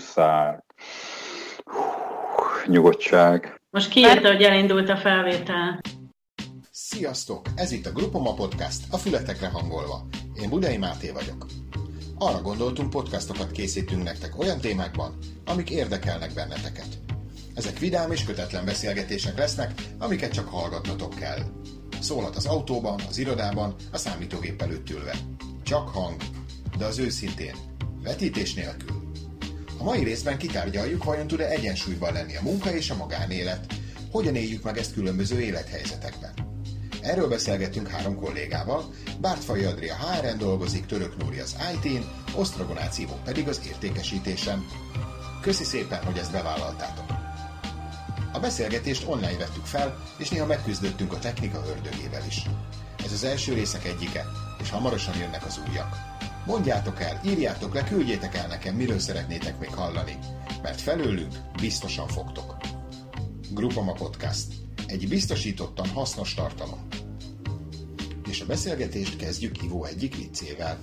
muszáj. Nyugodtság. Most kiírta, hogy elindult a felvétel. Sziasztok! Ez itt a Grupoma Podcast, a fületekre hangolva. Én Budai Máté vagyok. Arra gondoltunk, podcastokat készítünk nektek olyan témákban, amik érdekelnek benneteket. Ezek vidám és kötetlen beszélgetések lesznek, amiket csak hallgatnotok kell. Szólhat az autóban, az irodában, a számítógép előtt ülve. Csak hang, de az őszintén, vetítés nélkül. A mai részben kitárgyaljuk, vajon tud-e egyensúlyban lenni a munka és a magánélet, hogyan éljük meg ezt különböző élethelyzetekben. Erről beszélgettünk három kollégával, Bártfai Adria HRN dolgozik, Török Nóri az IT-n, Osztrogonács Ivo pedig az értékesítésen. Köszi szépen, hogy ezt bevállaltátok! A beszélgetést online vettük fel, és néha megküzdöttünk a technika ördögével is. Ez az első részek egyike, és hamarosan jönnek az újak. Mondjátok el, írjátok le, küldjétek el nekem, miről szeretnétek még hallani, mert felőlünk biztosan fogtok. Grupama Podcast. Egy biztosítottan hasznos tartalom. És a beszélgetést kezdjük Ivo egyik viccével.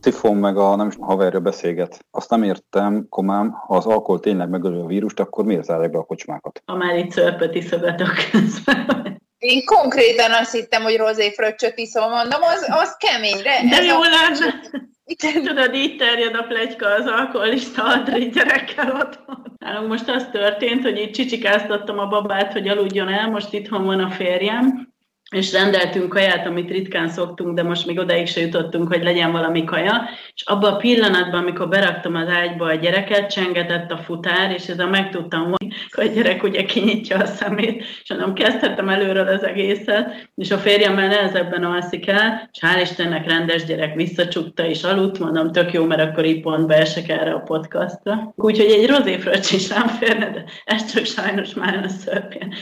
Tifon meg a nem is haverja beszélget. Azt nem értem, komám, ha az alkohol tényleg megöli a vírust, akkor miért zárják be a kocsmákat? Ha már itt szörpöt iszogatok közben. Én konkrétan azt hittem, hogy rozé fröccsöt iszom, mondom, az, az keményre. De jó a- lenne. Igen. Tudod, így terjed a plegyka az alkoholista Andri gyerekkel otthon. Nálunk most az történt, hogy így csicsikáztattam a babát, hogy aludjon el, most itthon van a férjem, és rendeltünk kaját, amit ritkán szoktunk, de most még odaig se jutottunk, hogy legyen valami kaja, és abban a pillanatban, amikor beraktam az ágyba a gyereket, csengetett a futár, és ezzel megtudtam, hogy a gyerek ugye kinyitja a szemét, és mondom, kezdhettem előről az egészet, és a férjemmel nehezebben alszik el, és hál' Istennek rendes gyerek visszacsukta és aludt, mondom, tök jó, mert akkor így pont beesek erre a podcastra. Úgyhogy egy rozéfröccs is rám férne, de ez csak sajnos már a szörpjen.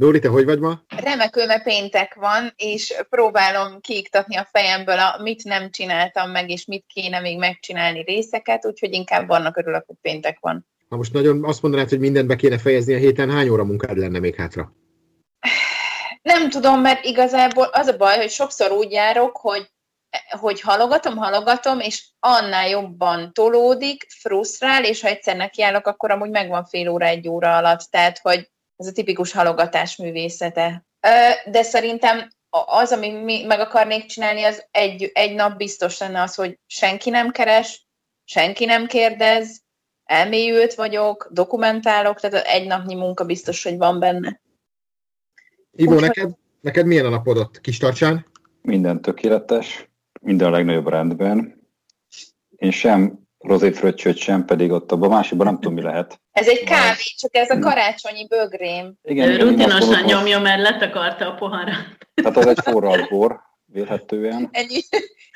Nóri, te hogy vagy ma? Remekül, mert péntek van, és próbálom kiiktatni a fejemből a mit nem csináltam meg, és mit kéne még megcsinálni részeket, úgyhogy inkább vannak örülök, hogy péntek van. Ha most nagyon azt mondanád, hogy mindent be kéne fejezni a héten, hány óra munkád lenne még hátra? Nem tudom, mert igazából az a baj, hogy sokszor úgy járok, hogy, hogy halogatom, halogatom, és annál jobban tolódik, frusztrál, és ha egyszer nekiállok, akkor amúgy megvan fél óra, egy óra alatt. Tehát, hogy ez a tipikus halogatás művészete. De szerintem az, ami mi meg akarnék csinálni, az egy, egy nap biztos lenne az, hogy senki nem keres, senki nem kérdez, elmélyült vagyok, dokumentálok, tehát egy napnyi munka biztos, hogy van benne. Ivo, Úgyhogy- neked, neked milyen a napod ott kis tartsán? Minden tökéletes, minden a legnagyobb rendben. Én sem rozéfröccsöt, sem pedig ott abban a másikban nem tudom, mi lehet. Ez egy kávé, csak ez a karácsonyi bögrém. Igen, Ő rutinosan nyomja, mert letakarta a poharat. Tehát az egy forralt bor, vélhetően. Ennyi.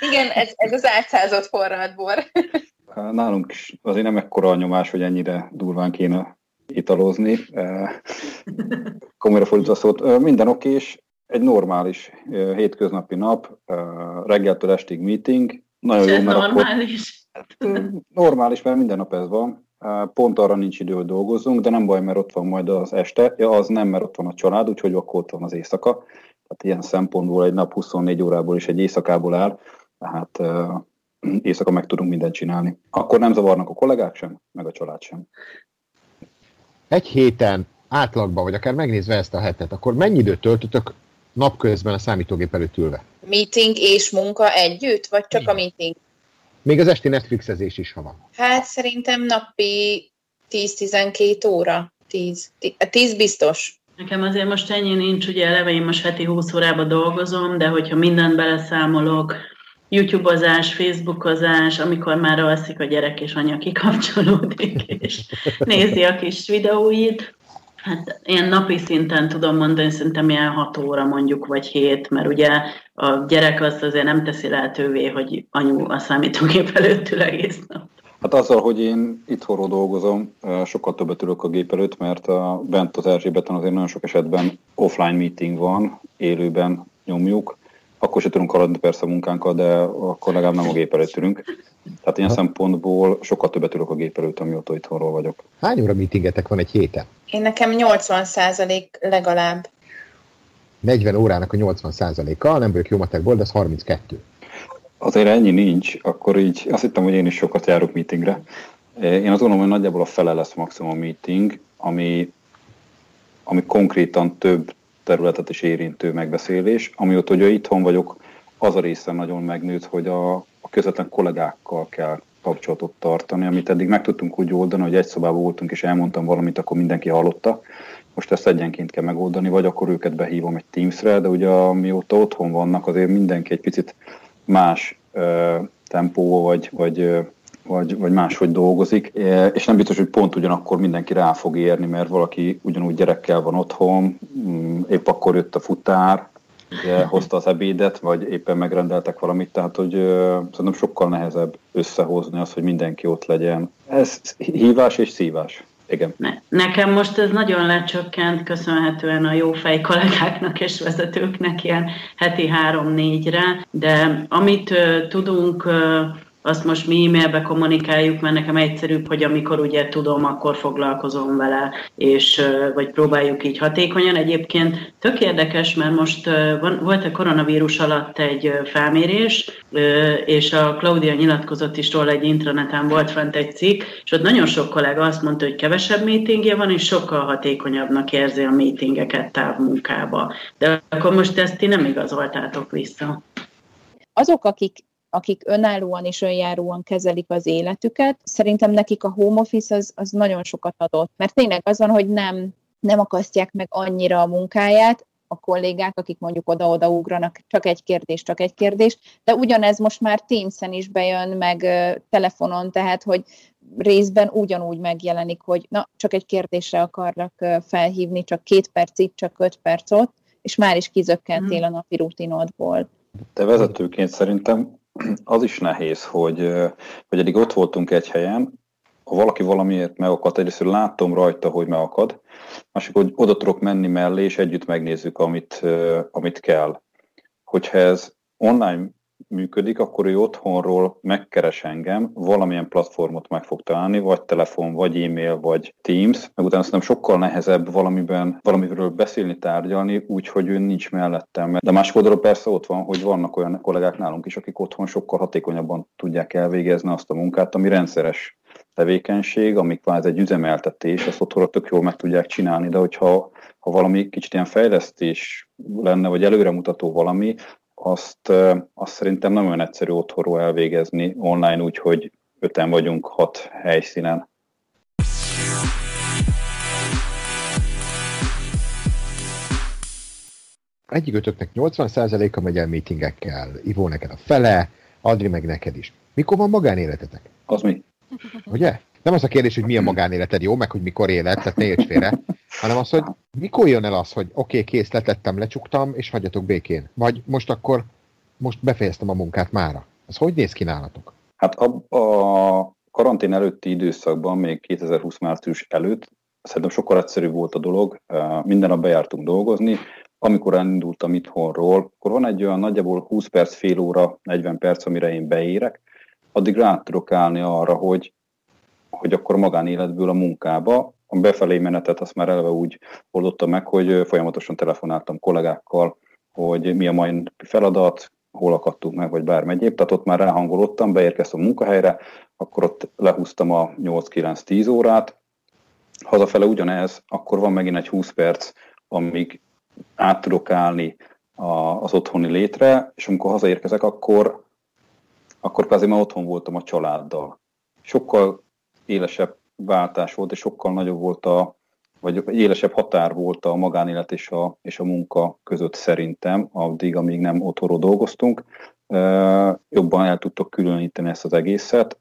Igen, ez, ez az átszázott forralt bor. Nálunk is azért nem ekkora a nyomás, hogy ennyire durván kéne italozni. Eh, Komolyra fordítva a szót. Eh, Minden okés, egy normális eh, hétköznapi nap, reggeltől estig meeting. Nagyon És jó, ez mert akkor normális. Normális, mert minden nap ez van. Pont arra nincs idő, hogy dolgozzunk, de nem baj, mert ott van majd az este. Ja, az nem, mert ott van a család, úgyhogy akkor ott van az éjszaka. Tehát ilyen szempontból egy nap 24 órából és egy éjszakából áll. Tehát eh, éjszaka meg tudunk mindent csinálni. Akkor nem zavarnak a kollégák sem, meg a család sem. Egy héten átlagban, vagy akár megnézve ezt a hetet, akkor mennyi időt töltötök napközben a számítógép előtt ülve? Meeting és munka együtt, vagy csak a meeting? Még az esti Netflixezés is, ha van. Hát szerintem napi 10-12 óra. 10, 10 biztos. Nekem azért most ennyi nincs, ugye eleve én most heti 20 órába dolgozom, de hogyha mindent beleszámolok, YouTube-ozás, Facebookozás, amikor már alszik a gyerek és anya kikapcsolódik, és nézi a kis videóit, hát ilyen napi szinten tudom mondani, szerintem ilyen 6 óra mondjuk, vagy 7, mert ugye a gyerek azt azért nem teszi lehetővé, hogy anyu a számítógép előtt ül egész nap. Hát azzal, hogy én itthonról dolgozom, sokkal többet ülök a gép előtt, mert a, bent az Erzsébeten azért nagyon sok esetben offline meeting van, élőben nyomjuk, akkor se tudunk haladni persze a munkánkkal, de akkor legalább nem a gép előtt ülünk. Tehát ilyen szempontból sokkal többet ülök a gép előtt, amióta itthonról vagyok. Hány óra meetingetek van egy héten? Én nekem 80 százalék legalább. 40 órának a 80%-a, nem vagyok jó matekból, de az 32. Azért ennyi nincs, akkor így azt hittem, hogy én is sokat járok meetingre. Én azt gondolom, hogy nagyjából a fele lesz maximum meeting, ami, ami konkrétan több területet is érintő megbeszélés. Amióta, hogy itthon vagyok, az a része nagyon megnőtt, hogy a, a közvetlen kollégákkal kell kapcsolatot tartani, amit eddig meg tudtunk úgy oldani, hogy egy szobában voltunk, és elmondtam valamit, akkor mindenki hallotta. Most ezt egyenként kell megoldani, vagy akkor őket behívom egy Teamsre, de ugye amióta otthon vannak, azért mindenki egy picit más uh, tempó, vagy, vagy vagy, vagy máshogy dolgozik, és nem biztos, hogy pont ugyanakkor mindenki rá fog érni, mert valaki ugyanúgy gyerekkel van otthon, mm, épp akkor jött a futár, hozta az ebédet, vagy éppen megrendeltek valamit, tehát hogy szerintem sokkal nehezebb összehozni azt, hogy mindenki ott legyen. Ez hívás és szívás. Igen. Ne, nekem most ez nagyon lecsökkent, köszönhetően a jó fej kollégáknak és vezetőknek ilyen heti három-négyre, de amit uh, tudunk uh, azt most mi e-mailbe kommunikáljuk, mert nekem egyszerűbb, hogy amikor ugye tudom, akkor foglalkozom vele, és vagy próbáljuk így hatékonyan. Egyébként tök érdekes, mert most van, volt a koronavírus alatt egy felmérés, és a Claudia nyilatkozott is róla egy intraneten, volt fent egy cikk, és ott nagyon sok kollega azt mondta, hogy kevesebb meetingje van, és sokkal hatékonyabbnak érzi a meetingeket távmunkába. De akkor most ezt ti nem igazoltátok vissza. Azok, akik akik önállóan és önjáróan kezelik az életüket, szerintem nekik a home office az, az nagyon sokat adott. Mert tényleg az van, hogy nem, nem akasztják meg annyira a munkáját, a kollégák, akik mondjuk oda-oda ugranak, csak egy kérdés, csak egy kérdés, de ugyanez most már Teams-en is bejön, meg telefonon, tehát hogy részben ugyanúgy megjelenik, hogy na, csak egy kérdésre akarlak felhívni, csak két perc itt, csak öt perc ott, és már is kizökkentél mm. a napi rutinodból. Te vezetőként szerintem az is nehéz, hogy, hogy eddig ott voltunk egy helyen, ha valaki valamiért megakadt, egyrészt látom rajta, hogy megakad, másik, hogy oda tudok menni mellé, és együtt megnézzük, amit, amit kell. Hogyha ez online működik, akkor ő otthonról megkeres engem, valamilyen platformot meg fog találni, vagy telefon, vagy e-mail, vagy Teams, meg utána szerintem sokkal nehezebb valamiben, valamiről beszélni, tárgyalni, úgyhogy ő nincs mellettem. De más oldalról persze ott van, hogy vannak olyan kollégák nálunk is, akik otthon sokkal hatékonyabban tudják elvégezni azt a munkát, ami rendszeres tevékenység, ami kvázi egy üzemeltetés, azt otthonra tök jól meg tudják csinálni, de hogyha ha valami kicsit ilyen fejlesztés lenne, vagy előremutató valami, azt, azt szerintem nem olyan egyszerű otthonról elvégezni online úgy, hogy öten vagyunk hat helyszínen. Egyik ötöknek 80%-a megy el meetingekkel, Ivó neked a fele, Adri meg neked is. Mikor van magánéletetek? Az mi? Ugye? Nem az a kérdés, hogy mi a magánéleted, jó, meg hogy mikor élet, tehát ne érts félre, hanem az, hogy mikor jön el az, hogy oké, okay, kész, letettem, lecsuktam, és hagyjatok békén. Vagy most akkor, most befejeztem a munkát mára. Ez hogy néz ki nálatok? Hát a, a karantén előtti időszakban, még 2020 március előtt, szerintem sokkal egyszerűbb volt a dolog, minden nap bejártunk dolgozni, amikor elindultam itthonról, akkor van egy olyan nagyjából 20 perc, fél óra, 40 perc, amire én beérek, addig rá tudok állni arra, hogy hogy akkor magánéletből a munkába. A befelé menetet azt már eleve úgy oldottam meg, hogy folyamatosan telefonáltam kollégákkal, hogy mi a mai feladat, hol akadtunk meg, vagy bármi egyéb. Tehát ott már ráhangolódtam, beérkeztem a munkahelyre, akkor ott lehúztam a 8-9-10 órát. Hazafele ugyanez, akkor van megint egy 20 perc, amíg át tudok állni az otthoni létre, és amikor hazaérkezek, akkor, akkor kvázi már otthon voltam a családdal. Sokkal élesebb váltás volt, és sokkal nagyobb volt a, vagy élesebb határ volt a magánélet és a, és a munka között szerintem, addig, amíg nem otthonról dolgoztunk. Jobban el tudtok különíteni ezt az egészet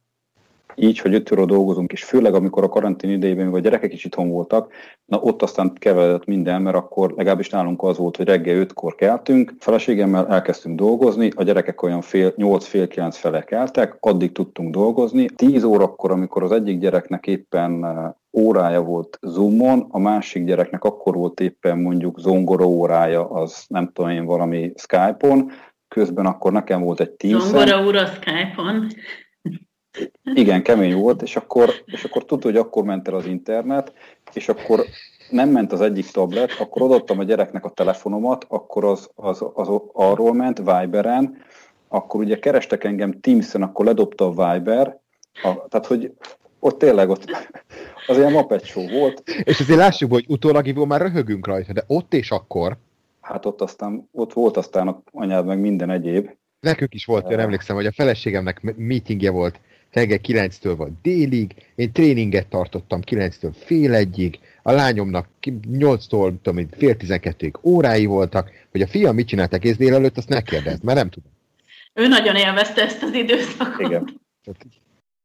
így, hogy öt óra dolgozunk, és főleg amikor a karantén idejében, vagy a gyerekek is itthon voltak, na ott aztán keveredett minden, mert akkor legalábbis nálunk az volt, hogy reggel ötkor keltünk, feleségemmel elkezdtünk dolgozni, a gyerekek olyan fél, 8 fél 9 fele keltek, addig tudtunk dolgozni. 10 órakor, amikor az egyik gyereknek éppen eh, órája volt Zoomon, a másik gyereknek akkor volt éppen mondjuk zongora órája, az nem tudom én valami Skype-on, közben akkor nekem volt egy Teams. Zongora óra Skype-on. Igen, kemény volt, és akkor, és akkor tudta, hogy akkor ment el az internet, és akkor nem ment az egyik tablet, akkor adottam a gyereknek a telefonomat, akkor az, az, az arról ment Viberen, akkor ugye kerestek engem Teams-en, akkor ledobta a Viber, a, tehát hogy ott tényleg ott az ilyen show volt. És azért lássuk, hogy utólag már röhögünk rajta, de ott és akkor... Hát ott aztán, ott volt aztán anyád meg minden egyéb. Nekünk is volt, én emlékszem, hogy a feleségemnek meetingje volt reggel 9-től vagy délig, én tréninget tartottam 9-től fél egyig, a lányomnak 8-tól tudom, fél 12-ig órái voltak, hogy a fia mit csinált egész délelőtt, azt ne kérdezd, mert nem tudom. Ő nagyon élvezte ezt az időszakot. Igen.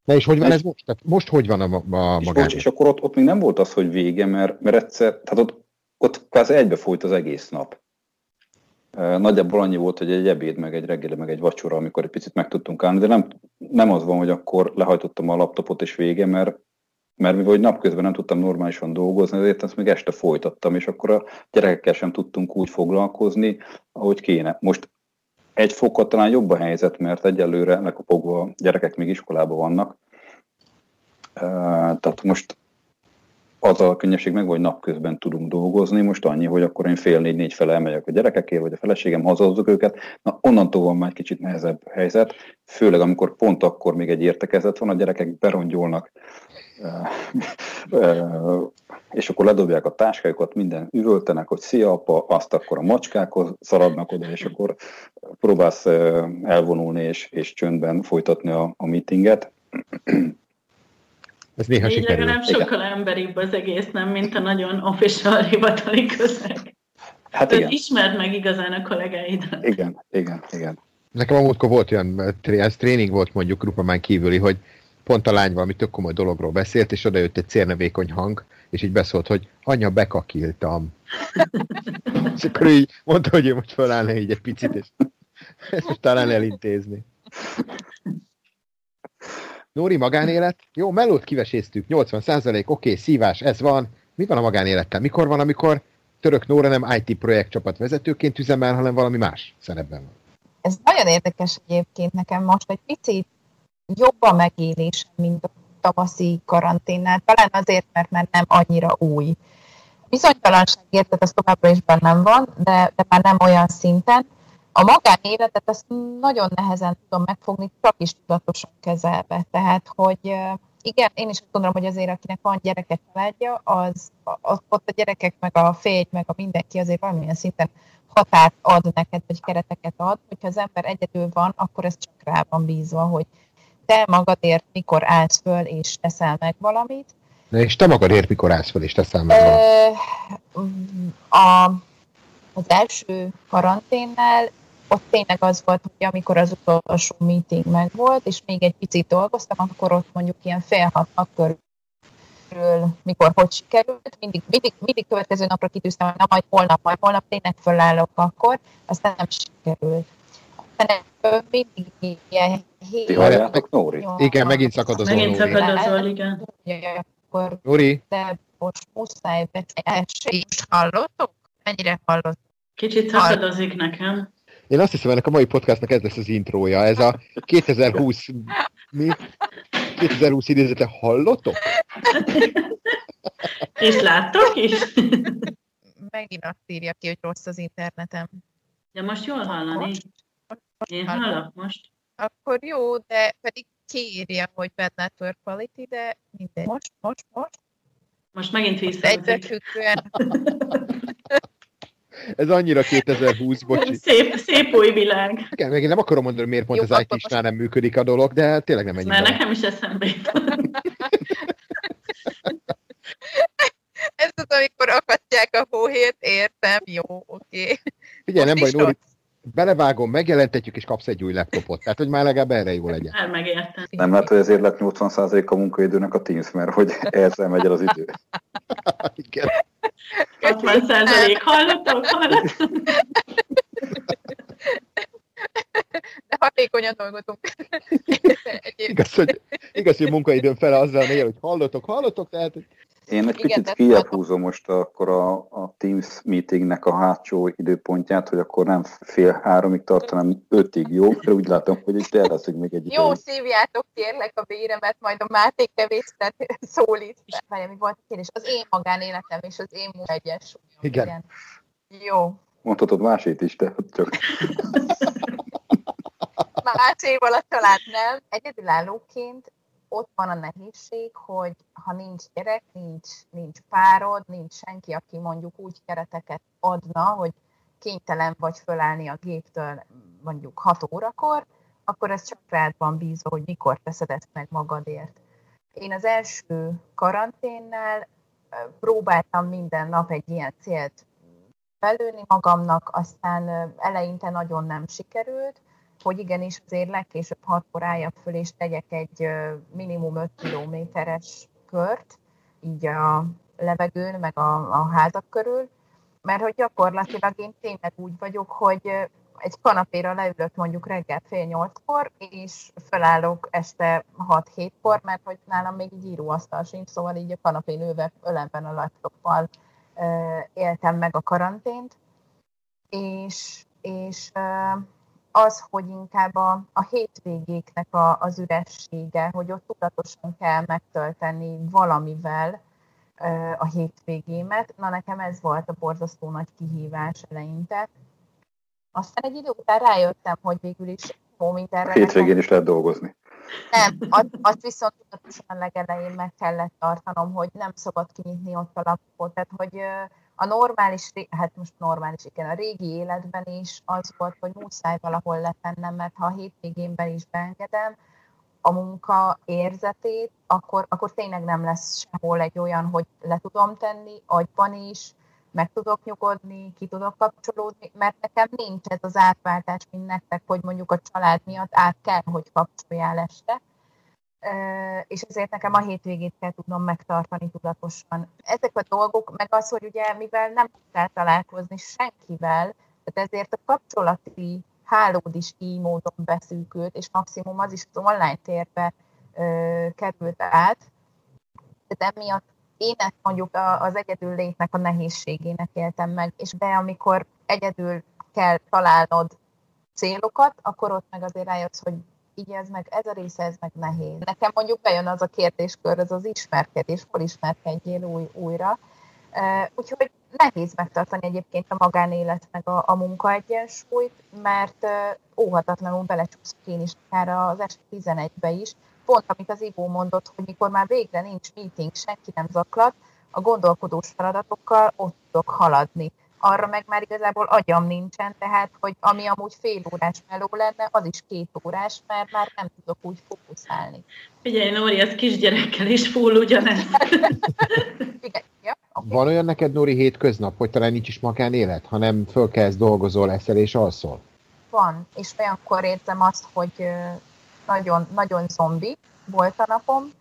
Na és hogy van ez most? Tehát most hogy van a, a magán? És, és akkor ott, ott még nem volt az, hogy vége, mert, mert egyszer, tehát ott, ott kvázi egybe folyt az egész nap. Nagyjából annyi volt, hogy egy ebéd, meg egy reggeli, meg egy vacsora, amikor egy picit meg tudtunk állni, de nem, nem az van, hogy akkor lehajtottam a laptopot és vége, mert, mert mivel hogy napközben nem tudtam normálisan dolgozni, ezért ezt még este folytattam, és akkor a gyerekekkel sem tudtunk úgy foglalkozni, ahogy kéne. Most egy fokkal talán jobb a helyzet, mert egyelőre lekopogva a gyerekek még iskolában vannak. Tehát most az a könnyebbség meg, hogy napközben tudunk dolgozni, most annyi, hogy akkor én fél négy-négy fele elmegyek a gyerekekért, vagy a feleségem, hazahozzuk őket, na onnantól van már egy kicsit nehezebb helyzet, főleg amikor pont akkor még egy értekezet van, a gyerekek berongyolnak, és akkor ledobják a táskájukat, minden üvöltenek, hogy szia apa, azt akkor a macskákhoz szaladnak oda, és akkor próbálsz elvonulni és, és csöndben folytatni a, a meetinget. Ez néha Így sikerül. legalább sokkal emberibb az egész, nem, mint a nagyon official hivatali közeg. Hát igen. ismerd meg igazán a kollégáidat. Igen, igen, igen. Nekem a múltkor volt olyan, ez tréning volt mondjuk grupamán kívüli, hogy pont a lány valami tök komoly dologról beszélt, és oda jött egy cérnevékony hang, és így beszólt, hogy anya, bekakiltam. és akkor így mondta, hogy ő most felállna így egy picit, és ezt most talán elintézni. Nóri, magánélet? Jó, melót kiveséztük, 80 százalék, oké, okay, szívás, ez van. Mi van a magánélettel? Mikor van, amikor Török Nóra nem IT projektcsapat vezetőként üzemel, hanem valami más szerepben van? Ez nagyon érdekes egyébként nekem most egy picit jobb a megélés, mint a tavaszi karanténnál. Talán azért, mert már nem annyira új. Bizonytalanság érted, ez továbbra is bennem van, de, de már nem olyan szinten. A magánéletet ezt nagyon nehezen tudom megfogni, csak is tudatosan kezelve. Tehát, hogy igen, én is gondolom, hogy azért, akinek van gyereke családja, az, az ott a gyerekek, meg a férj, meg a mindenki azért valamilyen szinten határt ad neked, vagy kereteket ad. Hogyha az ember egyedül van, akkor ez csak rá van bízva, hogy te magadért mikor állsz föl és teszel meg valamit. Na és te magadért mikor állsz föl és teszel meg valamit? A, az első karanténnel ott tényleg az volt, hogy amikor az utolsó meeting meg volt, és még egy picit dolgoztam, akkor ott mondjuk ilyen fél hat körül, mikor hogy sikerült, mindig, mindig, mindig következő napra kitűztem, hogy na majd holnap, majd holnap tényleg fölállok akkor, aztán nem sikerült. Aztán mindig ilyen halljátok, Nóri? Igen, megint szakad az Megint szakad az igen. Akkor, Nóri? De most muszáj becsülni. hallottok? Mennyire hallott? Kicsit szakadozik nekem. Én azt hiszem, ennek a mai podcastnak ez lesz az intrója. Ez a 2020... Mi? 2020 idézete hallottok? És láttok is? Megint azt írja ki, hogy rossz az internetem. Ja, most jól hallani? Most, most Én hallok most. Akkor jó, de pedig kiírja, hogy bad network quality, de mindegy. Most, most, most. Most megint vissza. Egybefüggően. Ez annyira 2020, bocsi. Szép, szép új világ. Igen, még én nem akarom mondani, miért pont Jó, az it nem működik a dolog, de tényleg nem ennyi. Mert nekem is eszembe Ez az, amikor akadják a hóhért, értem, jó, oké. Okay. Figyelj, nem baj, Nóri, belevágom, megjelentetjük, és kapsz egy új laptopot. Tehát, hogy már legalább erre jó legyen. Már megértem. Nem lehet, hogy ezért lett 80% a munkaidőnek a Teams, mert hogy ezzel megy el az idő. Igen. 60% hallottok, hallottok. De hatékonyan dolgozunk. igaz, hogy, igaz, hogy munkaidőn fele azzal él, hogy hallotok, hallotok, tehát én egy Igen, picit kijebb húzom most akkor a, a Teams meetingnek a hátsó időpontját, hogy akkor nem fél háromig tart, hanem ötig, jó? Mert úgy látom, hogy itt elveszünk még egy Jó, ideig. szívjátok kérlek a béremet, majd a Máté tehát szólít. Várj, mi volt a kérdés? Az én magánéletem és az én egyensúly. Igen. Igen. Jó. Mondhatod másét is, de csak... Máséval a család nem. Egyedülállóként ott van a nehézség, hogy ha nincs gyerek, nincs, nincs párod, nincs senki, aki mondjuk úgy kereteket adna, hogy kénytelen vagy fölállni a géptől mondjuk 6 órakor, akkor ez csak rád van bízva, hogy mikor teszed ezt meg magadért. Én az első karanténnál próbáltam minden nap egy ilyen célt belőni magamnak, aztán eleinte nagyon nem sikerült, hogy igenis azért legkésőbb hatkor álljak föl, és tegyek egy minimum 5 kilométeres kört, így a levegőn, meg a, a házak körül, mert hogy gyakorlatilag én tényleg úgy vagyok, hogy egy kanapéra leülök mondjuk reggel fél nyolckor, és felállok este 6-7-kor, mert hogy nálam még így íróasztal sincs, szóval így a kanapén ülve ölemben a laptoppal éltem meg a karantént, és, és az, hogy inkább a, a hétvégéknek a, az üressége, hogy ott tudatosan kell megtölteni valamivel a hétvégémet. Na nekem ez volt a borzasztó nagy kihívás eleinte. Aztán egy idő után rájöttem, hogy végül is home internet. Hétvégén is lehet dolgozni. Nem, azt, azt viszont tudatosan legelején meg kellett tartanom, hogy nem szabad kinyitni ott a lapot. Tehát, hogy a normális, hát most normális, igen, a régi életben is az volt, hogy muszáj valahol letennem, mert ha a hétvégénben is beengedem a munka érzetét, akkor, akkor tényleg nem lesz sehol egy olyan, hogy le tudom tenni, agyban is, meg tudok nyugodni, ki tudok kapcsolódni, mert nekem nincs ez az átváltás, mint nektek, hogy mondjuk a család miatt át kell, hogy kapcsoljál este és ezért nekem a hétvégét kell tudnom megtartani tudatosan. Ezek a dolgok, meg az, hogy ugye mivel nem tudtál találkozni senkivel, tehát ezért a kapcsolati hálód is így módon beszűkült, és maximum az is az online térbe ö, került át. Tehát emiatt én ezt mondjuk az egyedül létnek a nehézségének éltem meg, és be amikor egyedül kell találnod célokat, akkor ott meg azért rájössz, hogy így ez meg, ez a része, ez meg nehéz. Nekem mondjuk bejön az a kérdéskör, az az ismerkedés, hol ismerkedjél új, újra. Úgyhogy nehéz megtartani egyébként a magánélet meg a, a munkaegyensúlyt, mert óhatatlanul belecsúszok én is akár az este 11-be is. Pont amit az Ivó mondott, hogy mikor már végre nincs meeting, senki nem zaklat, a gondolkodós feladatokkal ott tudok haladni arra meg már igazából agyam nincsen, tehát hogy ami amúgy fél órás meló lenne, az is két órás, mert már nem tudok úgy fókuszálni. Figyelj, Nóri, ez kisgyerekkel is full ugyanez. Igen, ja, okay. Van olyan neked, Nóri, hétköznap, hogy talán nincs is magánélet, hanem fölkezd, dolgozol, eszel és alszol? Van, és olyankor érzem azt, hogy nagyon, nagyon zombi volt a napom,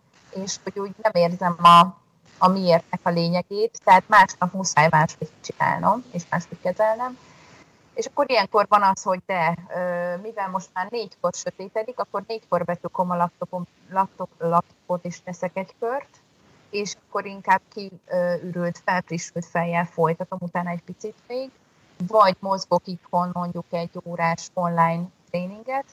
és hogy úgy nem érzem a a miértnek a lényegét, tehát másnap muszáj máshogy csinálnom, és máshogy kezelnem. És akkor ilyenkor van az, hogy de, mivel most már négykor sötétedik, akkor négykor betukom a laptopom, laptop, laptopot és teszek egy kört, és akkor inkább kiürült, felfrissült fejjel folytatom utána egy picit még, vagy mozgok itthon mondjuk egy órás online tréninget,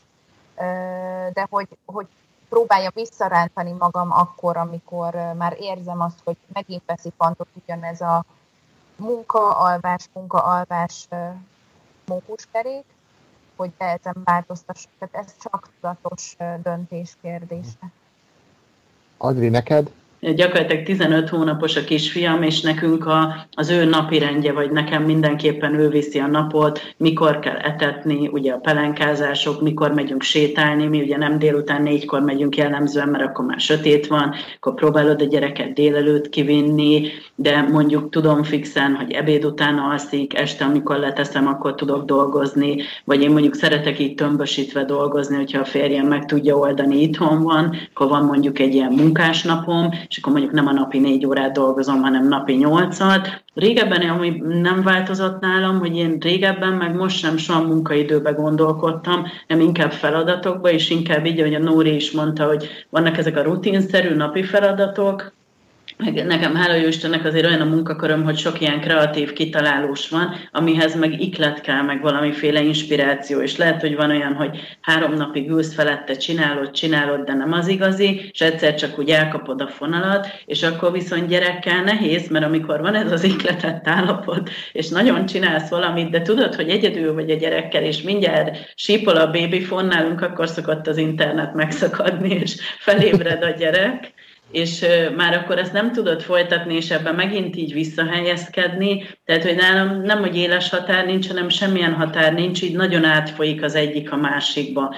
de hogy, hogy próbálja visszarántani magam akkor, amikor már érzem azt, hogy megint veszi pantot ugyanez a munka-alvás, munka-alvás mókuskerék, hogy ezen változtassak. Tehát ez csak tudatos döntés kérdése. Adri, neked? Gyakorlatilag 15 hónapos a kisfiam, és nekünk a, az ő napi rendje, vagy nekem mindenképpen ő viszi a napot, mikor kell etetni, ugye a pelenkázások, mikor megyünk sétálni, mi ugye nem délután négykor megyünk jellemzően, mert akkor már sötét van, akkor próbálod a gyereket délelőtt kivinni, de mondjuk tudom fixen, hogy ebéd után alszik, este, amikor leteszem, akkor tudok dolgozni, vagy én mondjuk szeretek így tömbösítve dolgozni, hogyha a férjem meg tudja oldani, itthon van, akkor van mondjuk egy ilyen munkásnapom, és akkor mondjuk nem a napi négy órát dolgozom, hanem napi nyolcat. Régebben, ami nem változott nálam, hogy én régebben, meg most sem soha munkaidőbe gondolkodtam, nem inkább feladatokba, és inkább így, ahogy a Nóri is mondta, hogy vannak ezek a rutinszerű napi feladatok, nekem hála jó Istennek azért olyan a munkaköröm, hogy sok ilyen kreatív kitalálós van, amihez meg iklet kell, meg valamiféle inspiráció, és lehet, hogy van olyan, hogy három napig ülsz felette, csinálod, csinálod, de nem az igazi, és egyszer csak úgy elkapod a fonalat, és akkor viszont gyerekkel nehéz, mert amikor van ez az ikletett állapot, és nagyon csinálsz valamit, de tudod, hogy egyedül vagy a gyerekkel, és mindjárt sípol a baby fonnálunk, akkor szokott az internet megszakadni, és felébred a gyerek, és már akkor ezt nem tudod folytatni, és ebben megint így visszahelyezkedni. Tehát, hogy nálam nem, hogy éles határ nincs, hanem semmilyen határ nincs, így nagyon átfolyik az egyik a másikba.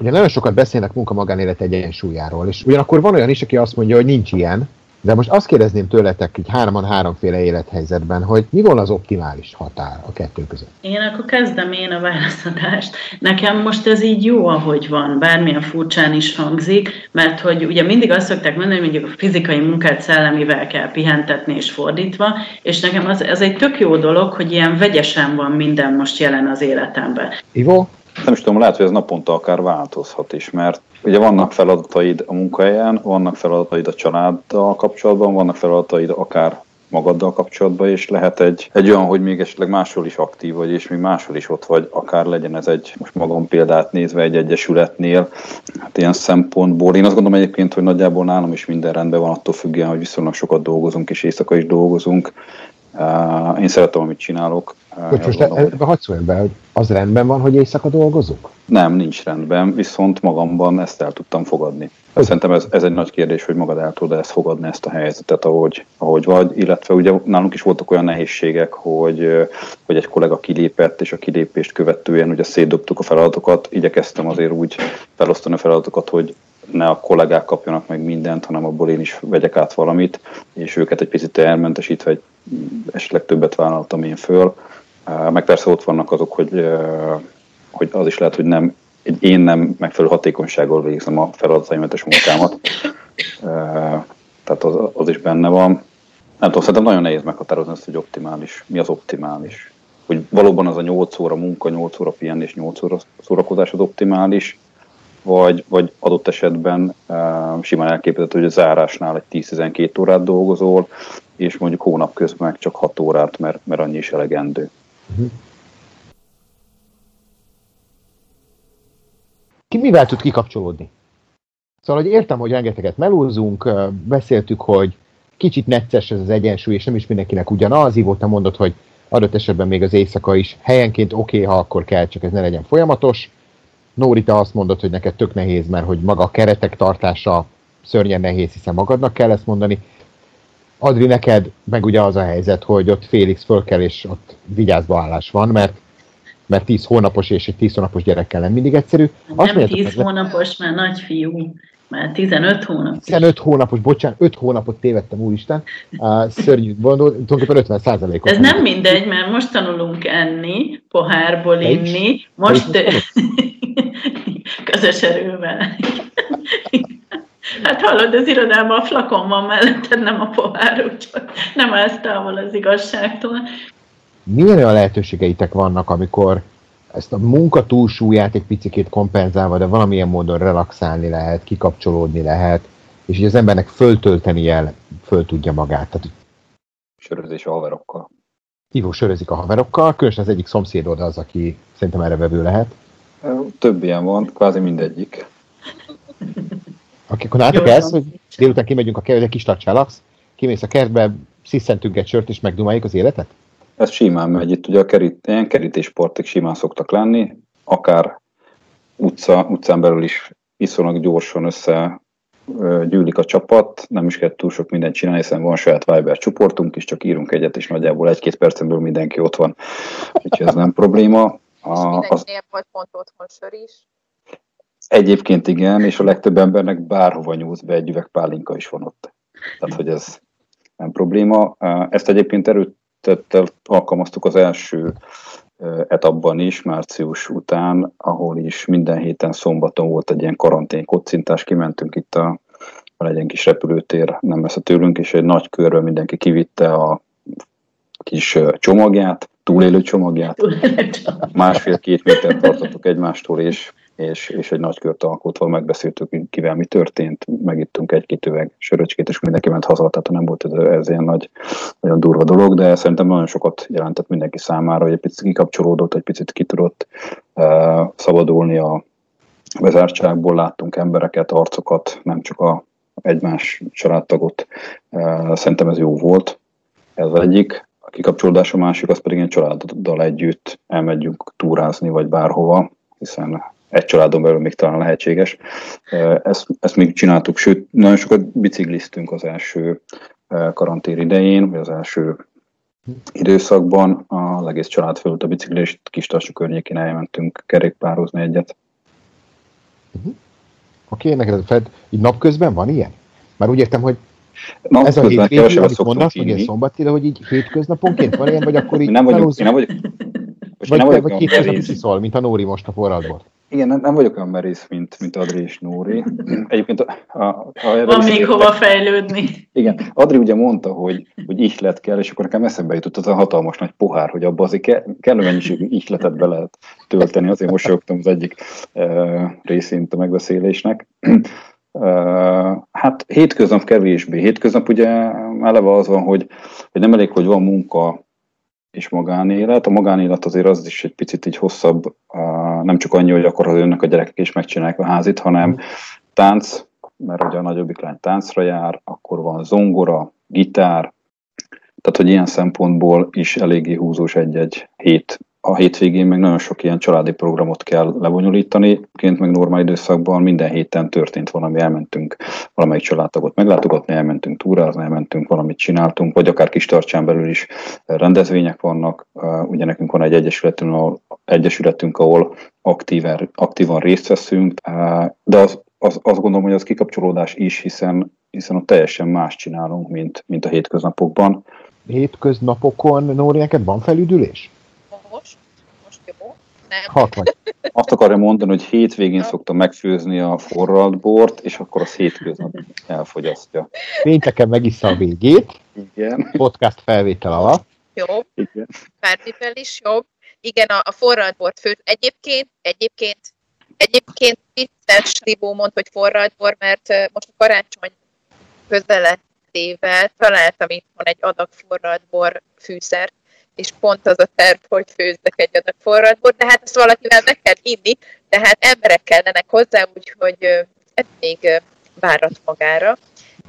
Ugye nagyon sokat beszélnek munka-magánélet egyensúlyáról, és ugyanakkor van olyan is, aki azt mondja, hogy nincs ilyen, de most azt kérdezném tőletek, így hárman háromféle élethelyzetben, hogy mi van az optimális határ a kettő között? Én akkor kezdem én a válaszadást. Nekem most ez így jó, ahogy van, bármilyen furcsán is hangzik, mert hogy ugye mindig azt szokták mondani, hogy mondjuk a fizikai munkát szellemivel kell pihentetni és fordítva, és nekem az, az egy tök jó dolog, hogy ilyen vegyesen van minden most jelen az életemben. Ivo? Nem is tudom, lehet, hogy ez naponta akár változhat is, mert ugye vannak feladataid a munkahelyen, vannak feladataid a családdal kapcsolatban, vannak feladataid akár magaddal kapcsolatban, és lehet egy, egy olyan, hogy még esetleg máshol is aktív vagy, és még máshol is ott vagy, akár legyen ez egy, most magam példát nézve, egy egyesületnél, hát ilyen szempontból. Én azt gondolom egyébként, hogy nagyjából nálam is minden rendben van, attól függően, hogy viszonylag sokat dolgozunk, és éjszaka is dolgozunk. Én szeretem, amit csinálok, hogy most ebbe hogy... szóljam be, az rendben van, hogy éjszaka dolgozunk? Nem, nincs rendben, viszont magamban ezt el tudtam fogadni. Hogy? Szerintem ez, ez egy nagy kérdés, hogy magad el tudod ezt fogadni, ezt a helyzetet, ahogy, ahogy vagy, illetve ugye nálunk is voltak olyan nehézségek, hogy, hogy egy kollega kilépett, és a kilépést követően ugye szétdobtuk a feladatokat, igyekeztem azért úgy felosztani a feladatokat, hogy ne a kollégák kapjanak meg mindent, hanem abból én is vegyek át valamit, és őket egy picit elmentesítve, egy, esetleg többet vállaltam én föl, meg persze ott vannak azok, hogy, hogy az is lehet, hogy nem, én nem megfelelő hatékonysággal végzem a feladataimetes munkámat. Tehát az, az is benne van. Nem tudom, szerintem nagyon nehéz meghatározni azt, hogy optimális. Mi az optimális? Hogy valóban az a 8 óra munka, 8 óra pihenés, 8 óra szórakozás az optimális, vagy, vagy adott esetben uh, simán elképzelhető, hogy a zárásnál egy 10-12 órát dolgozol, és mondjuk hónap közben meg csak 6 órát, mert, mert annyi is elegendő. Uh-huh. Ki mivel tud kikapcsolódni? Szóval, hogy értem, hogy rengeteget melózunk, beszéltük, hogy kicsit necces ez az egyensúly, és nem is mindenkinek ugyanaz. Ivo, te mondod, hogy adott esetben még az éjszaka is helyenként oké, okay, ha akkor kell, csak ez ne legyen folyamatos. Nóri, te azt mondod, hogy neked tök nehéz, mert hogy maga a keretek tartása szörnyen nehéz, hiszen magadnak kell ezt mondani. Adri, neked meg ugye az a helyzet, hogy ott Félix föl kell, és ott vigyázba állás van, mert mert 10 hónapos és egy 10 hónapos gyerekkel nem mindig egyszerű. Azt nem 10 hónapos, mert nagyfiú. Már 15 hónapos. 15 hónapos, bocsánat, 5 hónapot tévedtem, úristen. Uh, szörnyű gondol, tulajdonképpen 50 százalékot. Ez nem mindegy, mert most tanulunk enni, pohárból inni. Most közös erővel. Hát hallod, az irodában a flakon van melletted, nem a pohár, úgyhogy nem állsz távol az igazságtól. Milyen olyan lehetőségeitek vannak, amikor ezt a munka túlsúlyát egy picit kompenzálva, de valamilyen módon relaxálni lehet, kikapcsolódni lehet, és hogy az embernek föltölteni el, föl tudja magát. Tehát, Sörözés a haverokkal. Ivo sörözik a haverokkal, különösen az egyik szomszédod az, aki szerintem erre vevő lehet. Több ilyen van, kvázi mindegyik. Oké, akkor látok ezt, hogy délután kimegyünk a kertbe, kis tacsálasz, kimész a kertbe, sziszentünk egy sört, és megdumáljuk az életet? Ez simán megy. Itt ugye a kerít, ilyen kerítésportok simán szoktak lenni, akár utca, utcán belül is viszonylag gyorsan össze gyűlik a csapat, nem is kell túl sok mindent csinálni, hiszen van saját Viber csoportunk is, csak írunk egyet, és nagyjából egy-két percen mindenki ott van, úgyhogy ez nem probléma. A, és mindenkinél volt pont otthon sör is. Egyébként igen, és a legtöbb embernek bárhova nyúlsz be, egy üveg pálinka is van ott. Tehát, hogy ez nem probléma. Ezt egyébként erőtettel alkalmaztuk az első etapban is, március után, ahol is minden héten szombaton volt egy ilyen karantén kocintás, kimentünk itt a, van egy ilyen kis repülőtér nem messze tőlünk, és egy nagy körről mindenki kivitte a kis csomagját, túlélő csomagját. Másfél-két méter tartottuk egymástól, és és, és egy nagy kört alkotva megbeszéltük, kivel mi történt, megittunk egy-két üveg söröcskét, és mindenki ment haza, tehát nem volt ez, ez ilyen nagy, nagyon durva dolog, de szerintem nagyon sokat jelentett mindenki számára, hogy egy picit kikapcsolódott, egy picit ki tudott uh, szabadulni a bezártságból, láttunk embereket, arcokat, nem csak a egymás családtagot. Uh, szerintem ez jó volt. Ez egyik. A kikapcsolódás a másik, az pedig egy családdal együtt elmegyünk túrázni, vagy bárhova, hiszen egy családon belül még talán lehetséges. Ezt, ezt még csináltuk, sőt, nagyon sokat bicikliztünk az első karantén idején, vagy az első időszakban. Az egész család fölött a biciklést, kis tarsú környékén elmentünk kerékpározni egyet. Uh-huh. Oké, okay, neked Fed, így napközben van ilyen? Már úgy értem, hogy Na, ez a hétvégi, amit mondasz, meg ilyen szombati, de hogy így hétköznaponként van ilyen, vagy akkor így nem vagyok, én nem vagyok, vagy, nem vagyok vagy két szól, mint a Nóri most a forradból. Igen, nem, nem vagyok olyan merész, mint, mint Adri és Nóri. Egyébként, ha, ha Van még hova fejlődni. Igen, Adri ugye mondta, hogy, hogy ihlet kell, és akkor nekem eszembe jutott az a hatalmas nagy pohár, hogy abban azért ke, kellő mennyiségű ihletet be lehet tölteni. Azért mosolyogtam az egyik uh, részén a megbeszélésnek. Hát hétköznap kevésbé. Hétköznap ugye eleve az van, hogy, hogy nem elég, hogy van munka, és magánélet. A magánélet azért az is egy picit így hosszabb, nem csak annyi, hogy akkor az önnek a gyerekek is megcsinálják a házit, hanem tánc, mert ugye a nagyobbik lány táncra jár, akkor van zongora, gitár, tehát hogy ilyen szempontból is eléggé húzós egy-egy hét a hétvégén meg nagyon sok ilyen családi programot kell lebonyolítani. Ként meg normál időszakban minden héten történt valami, elmentünk valamelyik családtagot meglátogatni, elmentünk túrázni, elmentünk valamit csináltunk, vagy akár kis tartsán belül is rendezvények vannak. Ugye nekünk van egy egyesületünk, ahol, egyesületünk, ahol aktíven, aktívan részt veszünk, de az, az, azt gondolom, hogy az kikapcsolódás is, hiszen, hiszen ott teljesen más csinálunk, mint, mint a hétköznapokban. Hétköznapokon, Nóri, neked van felüdülés? Nem. Hat vagy. Azt akarja mondani, hogy hétvégén szokta megfőzni a forralt bort, és akkor az hétköznap elfogyasztja. Pénteken megissza a végét. Igen. Podcast felvétel alatt. Jobb. Igen. Fártivel is jobb. Igen, a, a forralt bort főt. Egyébként, egyébként, egyébként vicces Ribó mond, hogy forralt bor, mert most a karácsony közelettével találtam itthon egy adag forralt bor fűszert, és pont az a terv, hogy főzzek egy adag forradbort, de hát ezt valakivel meg kell inni, tehát emberek kellenek hozzá, úgyhogy ez még várat magára.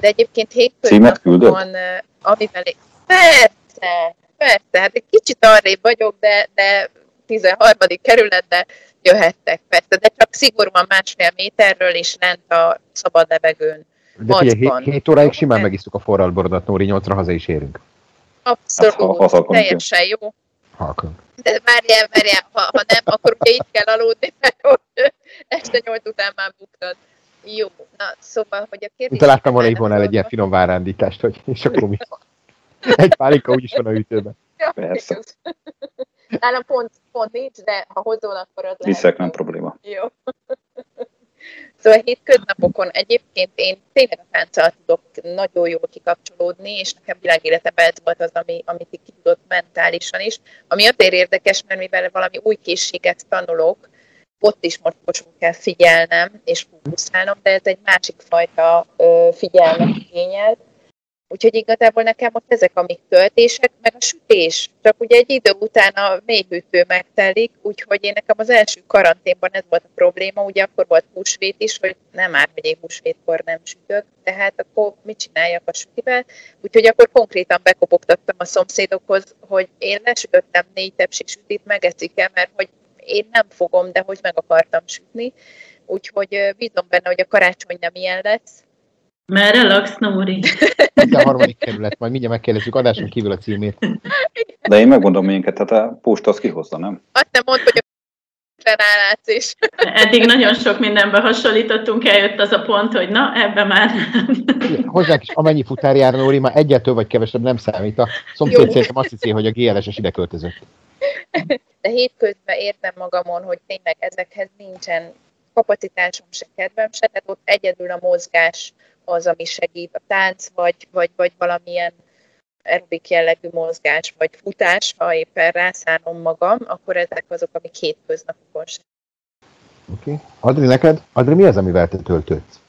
De egyébként hétköznapon, amivel... Persze, persze, hát egy kicsit arrébb vagyok, de, de 13. kerületbe jöhettek persze, de csak szigorúan másfél méterről és lent a szabad levegőn. De figyelj, 7 óráig simán megisztuk a forralbordat, Nóri, 8-ra haza is érünk. Abszolút, hát, teljesen jó. Halkunk. De várjál, várjál, ha, ha nem, akkor ugye itt kell aludni, mert hogy este nyolc után már buktad. Jó, na szóval, hogy a kérdés... Te láttam volna volna egy ilyen finom várándítást, hogy és akkor mi Egy pálinka úgyis van a ütőben. Ja, Persze. Nálam pont, pont nincs, de ha hozol, akkor az Viszek, nem probléma. Jó. Szóval a hétköznapokon egyébként én tényleg a tánccal tudok nagyon jól kikapcsolódni, és nekem világéletemben ez volt az, ami, amit ki tudott mentálisan is. Ami azért érdekes, mert mivel valami új készséget tanulok, ott is most kell figyelnem és fókuszálnom, de ez egy másik fajta figyelmet igényel, Úgyhogy igazából nekem ott ezek a még töltések, meg a sütés. Csak ugye egy idő után a mélyhűtő megtelik, úgyhogy én nekem az első karanténban ez volt a probléma, ugye akkor volt húsvét is, hogy nem már, hogy én húsvétkor nem sütök, tehát akkor mit csináljak a sütivel? Úgyhogy akkor konkrétan bekopogtattam a szomszédokhoz, hogy én lesütöttem négy tepsi sütit, megeszik-e, mert hogy én nem fogom, de hogy meg akartam sütni. Úgyhogy bízom benne, hogy a karácsony nem ilyen lesz, Merre laksz, Nóri? a harmadik kerület, majd mindjárt megkérdezzük adáson kívül a címét. De én megmondom minket, hát a posta az kihozza, nem? Azt nem mondd, hogy rálátsz is. Eddig nagyon sok mindenbe hasonlítottunk, eljött az a pont, hogy na, ebbe már nem. Hozzánk is amennyi futár jár, Nóri, már egyetől vagy kevesebb nem számít. A szomszéd szerintem azt hiszi, hogy a GLS-es ide költözött. De hétközben értem magamon, hogy tényleg ezekhez nincsen kapacitásom se, kedvem se, tehát ott egyedül a mozgás az, ami segít a tánc, vagy, vagy, vagy valamilyen aerobik jellegű mozgás, vagy futás, ha éppen rászánom magam, akkor ezek azok, amik hétköznapokon sem. Okay. Adri, neked? Adri, mi az, amivel te töltődsz?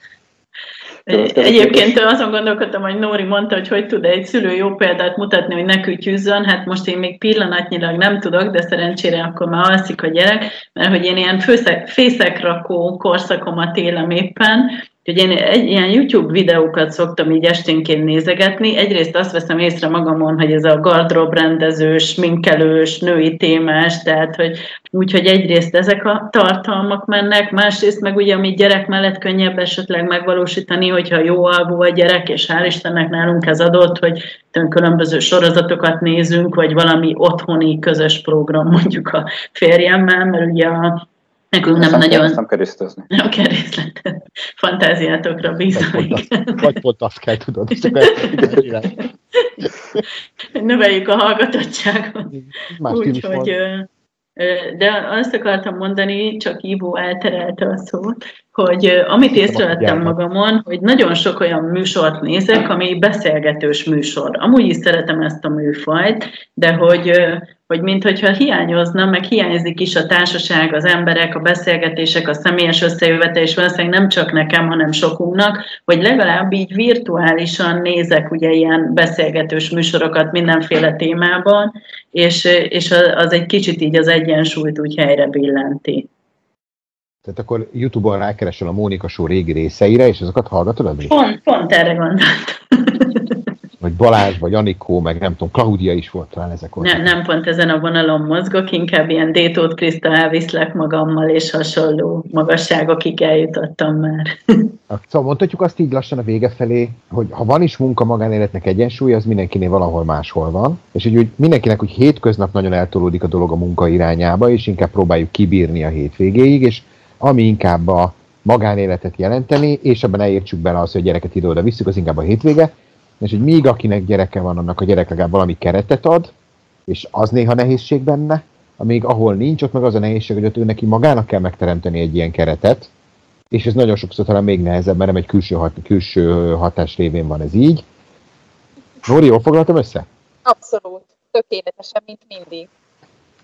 Egyébként azon gondolkodtam, hogy Nóri mondta, hogy hogy tud egy szülő jó példát mutatni, hogy ne kütyüzzön. Hát most én még pillanatnyilag nem tudok, de szerencsére akkor már alszik a gyerek, mert hogy én ilyen fészekrakó korszakomat élem éppen, Úgyhogy én egy ilyen YouTube videókat szoktam így esténként nézegetni. Egyrészt azt veszem észre magamon, hogy ez a gardrób rendezős, minkelős, női témás, tehát hogy úgyhogy egyrészt ezek a tartalmak mennek, másrészt meg ugye, ami gyerek mellett könnyebb esetleg megvalósítani, hogyha jó alvó a gyerek, és hál' Istennek nálunk ez adott, hogy különböző sorozatokat nézünk, vagy valami otthoni közös program mondjuk a férjemmel, mert ugye a Nekünk nem, nem nagyon... nem keresztezni. Nem keresztletet. Fantáziátokra bízom. Vagy pont, azt, kell tudod. Növeljük a hallgatottságot. Úgyhogy... De azt akartam mondani, csak Ivo elterelte a szót, hogy amit észrevettem magamon, hogy nagyon sok olyan műsort nézek, ami beszélgetős műsor. Amúgy is szeretem ezt a műfajt, de hogy hogy mintha hiányozna, meg hiányzik is a társaság, az emberek, a beszélgetések, a személyes összejövetel, és valószínűleg nem csak nekem, hanem sokunknak, hogy legalább így virtuálisan nézek ugye ilyen beszélgetős műsorokat mindenféle témában, és, és az egy kicsit így az egyensúlyt úgy helyre billenti. Tehát akkor YouTube-on rákeresel a Mónika Show régi részeire, és azokat hallgatod? Pont, pont erre gondoltam vagy Balázs, vagy Anikó, meg nem tudom, Klaudia is volt talán ezek Nem, nem pont ezen a vonalon mozgok, inkább ilyen Détót Kriszta elviszlek magammal, és hasonló magasságokig eljutottam már. Szóval mondhatjuk azt így lassan a vége felé, hogy ha van is munka magánéletnek egyensúly, az mindenkinél valahol máshol van, és úgy, úgy mindenkinek úgy hétköznap nagyon eltolódik a dolog a munka irányába, és inkább próbáljuk kibírni a hétvégéig, és ami inkább a magánéletet jelenteni, és ebben elértsük bele az, hogy a gyereket ide-oda visszük, az inkább a hétvége, és hogy míg akinek gyereke van, annak a gyerek legalább valami keretet ad, és az néha nehézség benne, amíg ahol nincs, ott meg az a nehézség, hogy ott ő neki magának kell megteremteni egy ilyen keretet, és ez nagyon sokszor talán még nehezebb, mert nem egy külső, hat, külső hatás révén van ez így. Nóri, jól foglaltam össze? Abszolút. Tökéletesen, mint mindig.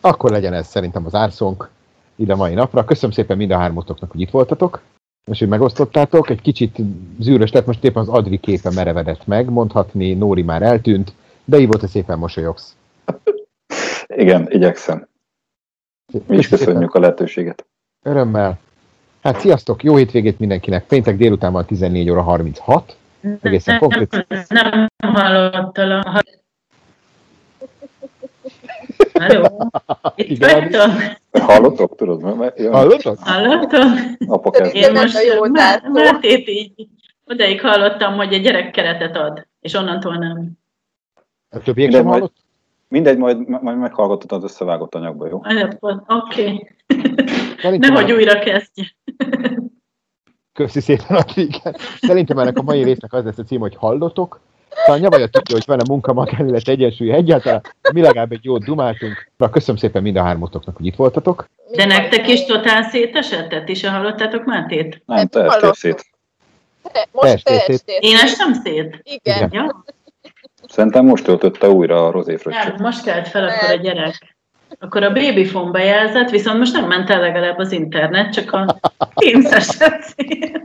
Akkor legyen ez szerintem az árszónk ide mai napra. Köszönöm szépen mind a hármotoknak, hogy itt voltatok és hogy megosztottátok. Egy kicsit zűrös lett, most éppen az Adri képe merevedett meg, mondhatni Nóri már eltűnt, de így volt, hogy szépen mosolyogsz. Igen, igyekszem. Mi is köszönjük a lehetőséget. Örömmel. Hát sziasztok, jó hétvégét mindenkinek. Péntek délután van 14 óra 36. Egészen konkrét. Nem hallottalak. Itt vagytok? Hallottok, tudod? Mert. Hallottok? Hallottok? Apa Én most már így odaig hallottam, hogy a gyerek keretet ad, és onnantól nem. A többiek sem hallott? Mindegy, majd, majd meghallgatod az összevágott anyagba, jó? Oké. Okay. Nehogy újra kezdje. Köszi szépen a tréket. Szerintem ennek a mai résznek az lesz a cím, hogy hallotok, talán Nyavaja tudja, hogy van a munka magánélet egyensúly egyáltalán. Mi legalább egy jót dumáltunk. Na, köszönöm szépen mind a hármotoknak, hogy itt voltatok. De nektek is totál szétesett? Tehát is hallottátok Mátét? Nem, te szét. Most te estél. Én estem szét? Igen. Ja? Szerintem most töltötte újra a rozéfröccsöt. Nem, most kelt fel akkor a gyerek. Akkor a babyphone bejelzett, viszont most nem ment el legalább az internet, csak a Teams esett szét.